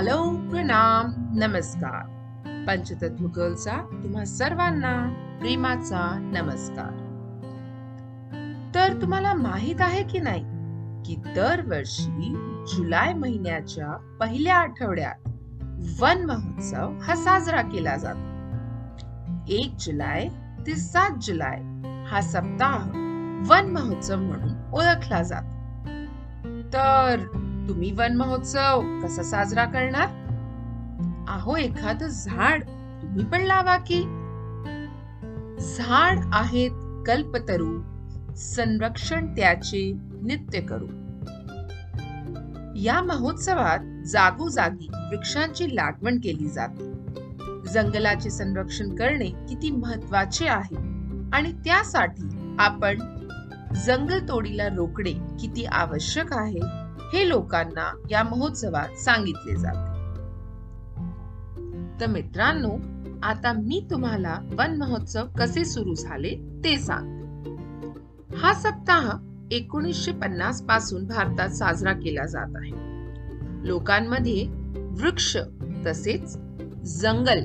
Hello प्रणाम नमस्कार. पंचतत्व गर्लचा तुम्हा सर्वांना प्रेमाचा नमस्कार. तर तुम्हाला माहीत आहे की नाही की दरवर्षी जुलै महिन्याच्या पहिल्या आठवड्यात वन महोत्सव हा साजरा केला जातो. एक जुलै ते सात जुलै हा सप्ताह वन महोत्सव म्हणून ओळखला जातो. तर तुम्ही वन महोत्सव कसा साजरा करणार? अहो एखाद झाड तुम्ही पण लावा की. झाड आहेत कल्पतरू संरक्षण त्याचे नित्य करू. या महोत्सवात जागोजागी वृक्षांची लागवण केली जाते. जंगलाचे संरक्षण करणे किती महत्त्वाचे आहे आणि त्यासाठी आपण जंगल तोडीला रोखणे किती आवश्यक आहे? हे लोकांना या महोत्सवात सांगितले जाते. तर मित्रांनो आता मी तुम्हाला वन महोत्सव कसे सुरू झाले ते सांगते. हा सप्ताह एकोणीसशे पन्नासपासून भारतात साजरा केला जात आहे. लोकांमध्ये वृक्ष तसेच जंगल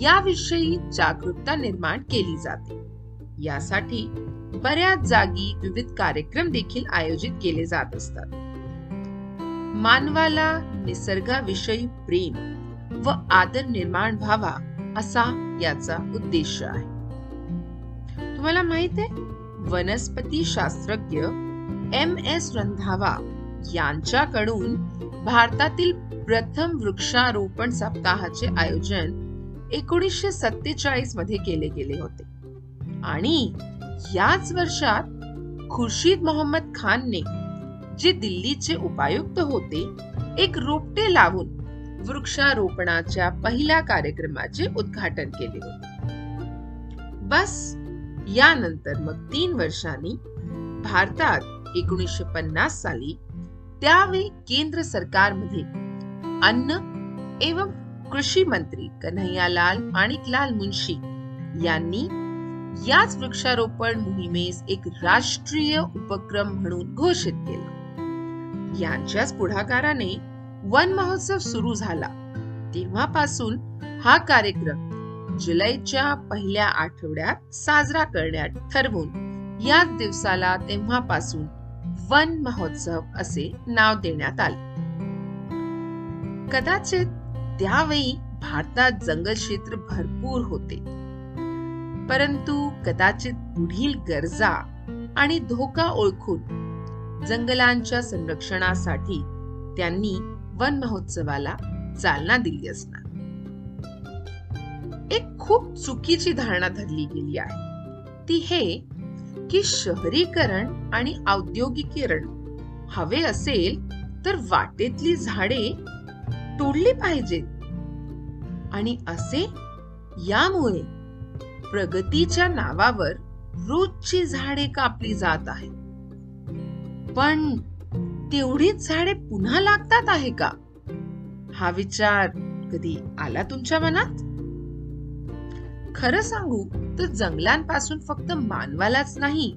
याविषयी जागरूकता निर्माण केली जाते. यासाठी बऱ्याच जागी विविध कार्यक्रम देखील आयोजित केले जात असतात. मानवाला निसर्गाविषयी प्रेम व आदर निर्माण व्हावा असा याचा उद्देश आहे. तुम्हाला माहीत आहे? वनस्पती शास्त्रज्ञ एम एस रंधावा यांच्याकडून भारतातील प्रथम वृक्षारोपण सप्ताहाचे आयोजन एकोणीसशे सत्तेचाळीसमध्ये केले गेले होते. आणि याच वर्षात खुर्शीद मोहम्मद खानने जे दिल्लीचे उपायुक्त होते एक रोपटे लावून वृक्षारोपणाच्या पहिल्या कार्यक्रमाचे उद्घाटन केले होते. बस यानंतर मग तीन वर्षांनी भारतात एकोणीसशे पन्नास साली त्यावेळी केंद्र सरकारमध्ये अन्न एवं कृषी मंत्री कन्हैयालाल माणिकलाल मुंशी यांनी याच वृक्षारोपण मोहिमेस एक राष्ट्रीय उपक्रम म्हणून घोषित केला. यांच्याच पुढाकाराने वन महोत्सव सुरू झाला. तेव्हापासून हा कार्यक्रम जुलैच्या पहिल्या आठवड्यात साजरा करण्यात ठरवून याच दिवसाला तेव्हापासून वन महोत्सव असे नाव देण्यात आले. कदाचित त्यावेळी भारतात जंगल क्षेत्र भरपूर होते. परंतु कदाचित पुढील गरजा आणि धोका ओळखून जंगलांच्या संरक्षणासाठी त्यांनी वन महोत्सवाला चालना दिली असणार. एक खूप चुकीची धारणा धरली गेली आहे. ती हे की शहरीकरण आणि औद्योगिकीकरण हवे असेल तर वाटेतली झाडे तोडली पाहिजेत. आणि असे यामुळे प्रगतीच्या नावावर रोजची झाडे कापली जात आहेत. पण तेवढीच झाडे पुन्हा लागतात आहे का? हा विचार कधी आला तुमच्या मनात? खरं सांगू तर जंगलांपासून फक्त मानवालाच नाही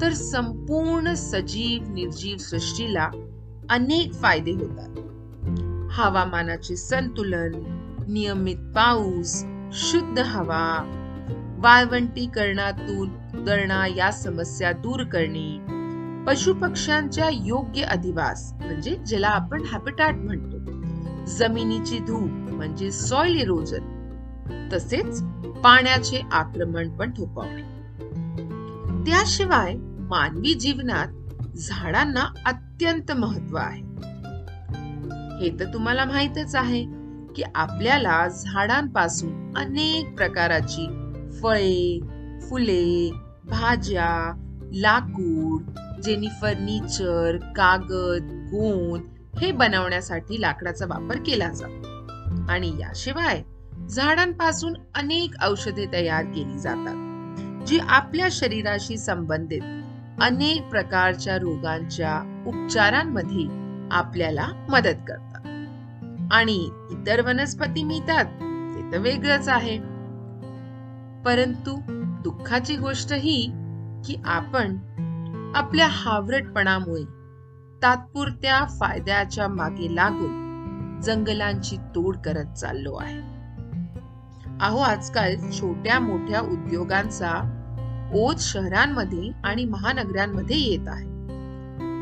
तर संपूर्ण सजीव निर्जीव सृष्टीला अनेक फायदे होतात. हवामानाचे संतुलन नियमित पाऊस शुद्ध हवा वाळवंटीकरणातून उदळणा या समस्या दूर करणे पशु पक्ष्यांच्या योग्य अधिवास म्हणजे ज्याला आपण हॅबिटॅट म्हणतो. जमिनीची धूप म्हणजे सॉइल इरोजन. तसेच पाण्याचे आक्रमण पण थोपवणे त्याशिवाय मानवी जीवनात झाडांना अत्यंत महत्त्व आहे. हे तर तुम्हाला माहितच आहे की आपल्याला झाडांपासून अनेक प्रकाराची फळे फुले भाज्या लाकूड ज्यांनी फर्निचर कागद गोंद हे बनवण्यासाठी लाकडाचा वापर केला जातो. आणि याशिवाय झाडांपासून अनेक औषधे तयार केली जातात जी आपल्या शरीराशी संबंधित अनेक प्रकारच्या रोगांच्या उपचारांमध्ये आपल्याला मदत करतात. आणि इतर वनस्पती मिळतात ते तर वेगळंच आहे. परंतु दुःखाची गोष्ट ही की आपण आपल्या हावरटपणामुळे तात्पुरत्या फायद्याच्या मागे लागून जंगलांची तोड करत चाललो आहे. अहो आजकाल छोट्या मोठ्या उद्योगांचा ओझ शहरांमध्ये आणि महानगरांमध्ये येत आहे.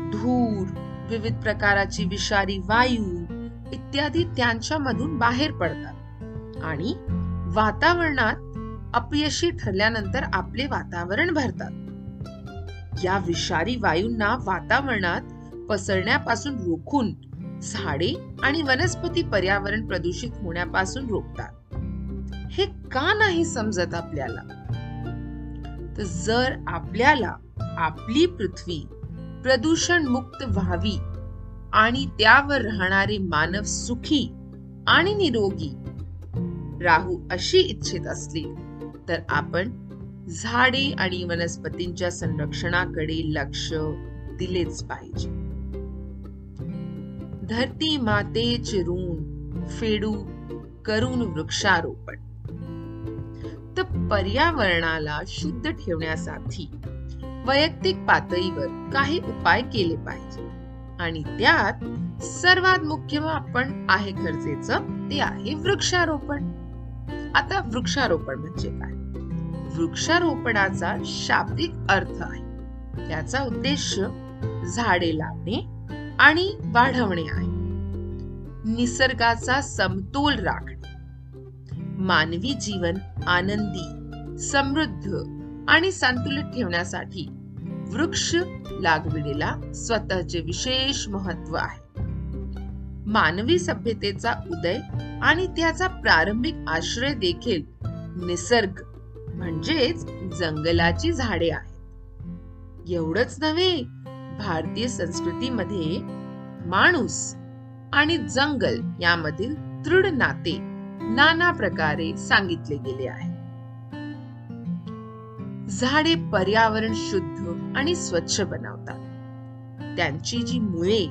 धूर विविध प्रकाराची विषारी वायू इत्यादी त्यांच्यामधून बाहेर पडतात. आणि वातावरणात अपयशी ठरल्यानंतर आपले वातावरण भरतात. या विषारी वायूंना वातावरणात पसरण्यापासून रोखून झाडे आणि वनस्पती पर्यावरण प्रदूषित होण्यापासून रोखतात. हे का नाही समजत आपल्याला? तर जर आपल्याला आपली पृथ्वी प्रदूषण मुक्त व्हावी आणि त्यावर राहणारे मानव सुखी आणि निरोगी राहू अशी इच्छित असली तर आपण झाडे आणि वनस्पतींच्या संरक्षणाकडे लक्ष दिलेच पाहिजे. धरती मातेचे ऋण फेडू करून वृक्षारोपण. तर पर्यावरणाला शुद्ध ठेवण्यासाठी वैयक्तिक पातळीवर काही उपाय केले पाहिजे. आणि त्यात सर्वात मुख्य आपण आहे गरजेचं ते आहे वृक्षारोपण. आता वृक्षारोपण म्हणजे काय? वृक्षारोपणाचा शाब्दिक अर्थ आहे. त्याचा उद्देश झाडे लावणे आणि वाढवणे आहे. निसर्गाचा समतोल राखणे. मानवी जीवन आनंदी समृद्ध आणि संतुलित ठेवण्यासाठी वृक्ष लागवडीला स्वतःचे विशेष महत्त्व आहे. मानवी सभ्यतेचा उदय आणि त्याचा प्रारंभिक आश्रय देखील निसर्ग म्हणजेच जंगलाची झाडे आहेत. एवढंच नव्हे भारतीय संस्कृतीमध्ये माणूस आणि जंगल यामधील दृढ नाते नाना प्रकारे सांगितले गेले आहे. झाडे पर्यावरण शुद्ध आणि स्वच्छ बनवतात. त्यांची जी मुळे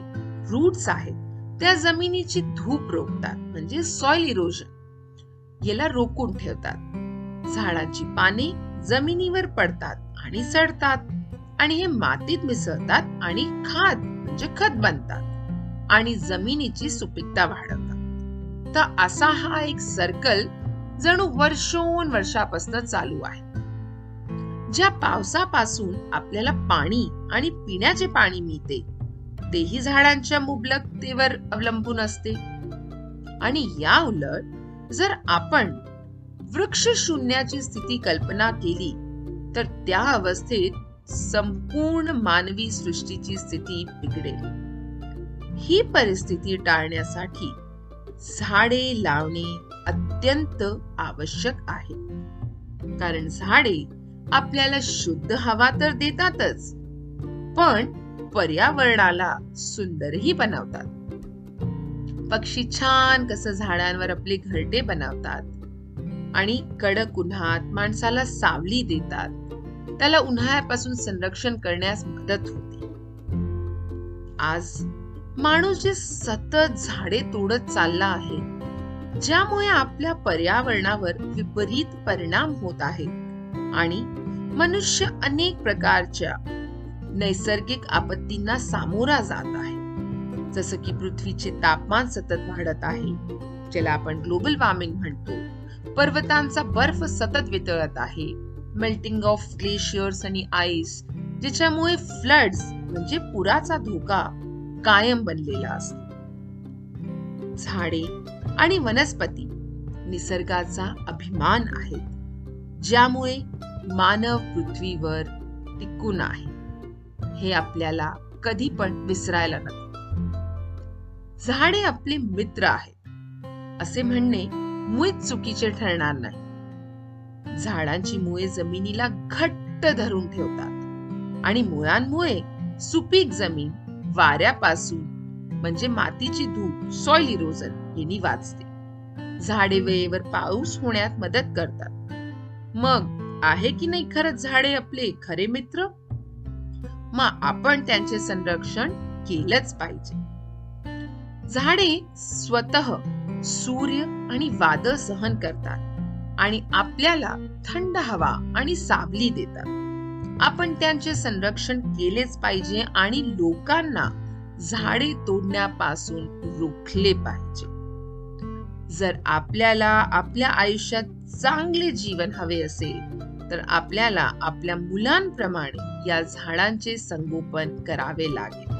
रूट्स आहेत त्या जमिनीची धूप रोखतात म्हणजे सॉइल इरोजन याला रोखून ठेवतात. झाडाची पाने जमिनीवर पडतात आणि सडतात. आणि हे मातीत मिसळतात आणि खाद म्हणजे खत बनतात. आणि जमिनीची सुपीकता वाढवतात. तर असा हा एक सर्कल जणू वर्षोन वर्षापासून चालू आहे. ज्या पावसापासून आपल्याला पाणी आणि पिण्याचे पाणी मिळते तेही झाडांच्या मुबलकतेवर अवलंबून असते. आणि या उलट जर आपण वृक्ष शून्याची स्थिती कल्पना केली तर त्या अवस्थेत संपूर्ण मानवी सृष्टीची स्थिती बिघडेल. ही परिस्थिती टाळण्यासाठी झाडे लावणे अत्यंत आवश्यक आहे. कारण झाडे आपल्याला शुद्ध हवा तर देतातच पण पर्यावरणाला सुंदरही बनवतात. पक्षी छान कसं झाडांवर आपले घरटे बनवतात आणि कडक उन्हात माणसाला सावली देतात. त्याला उन्हाळ्यापासून संरक्षण करण्यास मदत होते. आज माणूस जे सतत झाडे तोडत चालला आहे ज्यामुळे आपल्या पर्यावरणावर विपरीत परिणाम होत आहे आणि मनुष्य अनेक प्रकारच्या नैसर्गिक आपत्तींना सामोरा जात आहे. जसं की पृथ्वीचे तापमान सतत वाढत आहे ज्याला आपण ग्लोबल वॉर्मिंग म्हणतो. पर्वतांचा बर्फ सतत वितळत आहे. मेल्टिंग ऑफ ग्लेशियर्स आणि आईस ज्याच्यामुळे फ्लड्स म्हणजे पुराचा धोका कायम बनलेला असतो. झाडे आणि वनस्पती निसर्गाचा अभिमान आहेत ज्यामुळे मानव पृथ्वीवर टिकून आहे. हे आपल्याला कधी पण विसरायला नको. झाडे आपले मित्र आहेत असे म्हणणे मुळीच चुकीचे ठरणार नाही. झाडांची मुळे जमिनीला घट्ट धरून ठेवतात. आणि मुळांमुळे सुपीक जमीन वाऱ्यापासून म्हणजे मातीची धूप सॉइल इरोजन यांनी वाचते. झाडे वेळेवर पाऊस होण्यात मदत करतात. मग आहे की नाही खरंच झाडे आपले खरे मित्र? मग आपण त्यांचे संरक्षण केलंच पाहिजे. झाडे स्वतः सूर्य आणि वादळ सहन करतात आणि आपल्याला थंड हवा आणि सावली देतात. आपण त्यांचे संरक्षण केलेच पाहिजे आणि लोकांना झाडे तोडण्यापासून रोखले पाहिजे. जर आपल्याला आपल्या आयुष्यात चांगले जीवन हवे असेल तर आपल्याला आपल्या मुलांप्रमाणे या झाडांचे संगोपन करावे लागेल.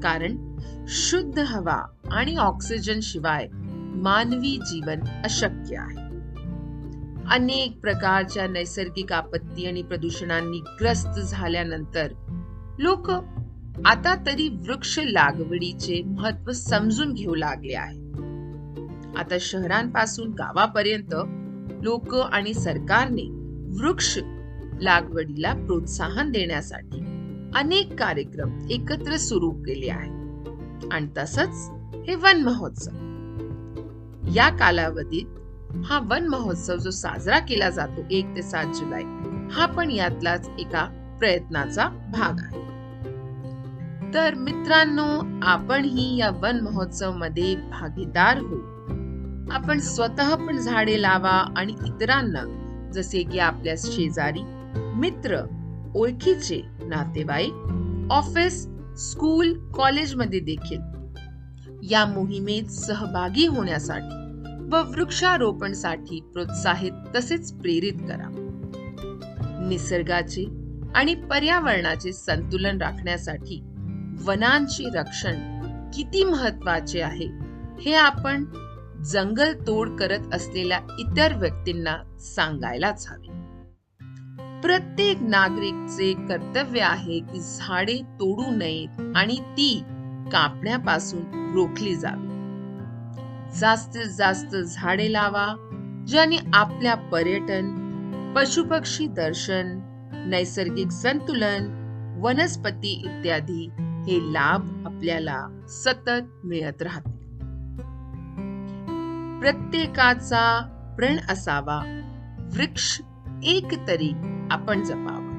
कारण शुद्ध हवा आणि ऑक्सिजन शिवाय मानवी जीवन अशक्य आहे. अनेक प्रकारच्या नैसर्गिक आपत्ती आणि प्रदूषणांनी ग्रस्त झाल्यानंतर लोक आता तरी वृक्ष लागवडीचे महत्त्व समजून घेऊ लागले आहे आता शहरांपासून गावापर्यंत लोक आणि सरकारने वृक्ष लागवडीला प्रोत्साहन देण्यासाठी अनेक कार्यक्रम एकत्र सुरू केले आहेत. आणि तसंच हे वन महोत्सव या कालावधीत हा वन महोत्सव जो साजरा केला जातो एक ते सात जुलै हा पण यातलाच एका प्रयत्नाचा भाग आहे. तर मित्रांनो आपणही या वन महोत्सवमध्ये भागीदार हो आपण स्वतः पण झाडे लावा आणि इतरांना जसे की आपल्या शेजारी मित्र ओळखीचे नातेवाईक ऑफिस स्कूल कॉलेजमध्ये देखील या मोहिमेत सहभागी होण्यासाठी व वृक्षारोपणसाठी प्रोत्साहित तसेच प्रेरित करा. निसर्गाचे आणि पर्यावरणाचे संतुलन राखण्यासाठी वनांचे रक्षण किती महत्त्वाचे आहे हे आपण जंगल तोड करत असलेल्या इतर व्यक्तींना सांगायलाच हवे. प्रत्येक नागरिकचे कर्तव्य आहे की झाडे तोडू नयेत आणि ती कापण्यापासून रोखली जावी. जास्तीत जास्त झाडे लावा ज्याने आपल्या पर्यटन पशुपक्षी दर्शन नैसर्गिक संतुलन वनस्पती इत्यादी हे लाभ आपल्याला सतत मिळत राहते प्रत्येकाचा प्रण असावा वृक्ष एक तरी आपण जपावा.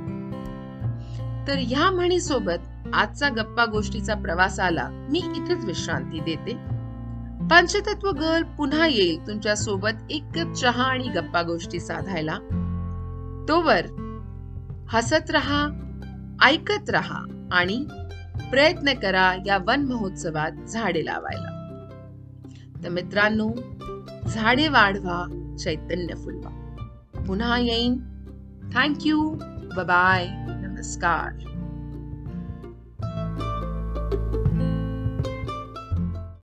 तर ह्या म्हणी सोबत आजचा गप्पा गोष्टीचा प्रवास आला मी इथेच विश्रांती देते. पंचतत्व गर्ल पुन्हा येईल तुमच्यासोबत एक कप चहा आणि गप्पा गोष्टी साधायला. तोवर हसत रहा ऐकत रहा आणि प्रयत्न करा या वन महोत्सवात झाडे लावायला. तर मित्रांनो झाडे वाढवा चैतन्य फुलवा. पुन्हा येईन. थँक्यू बाय नमस्कार.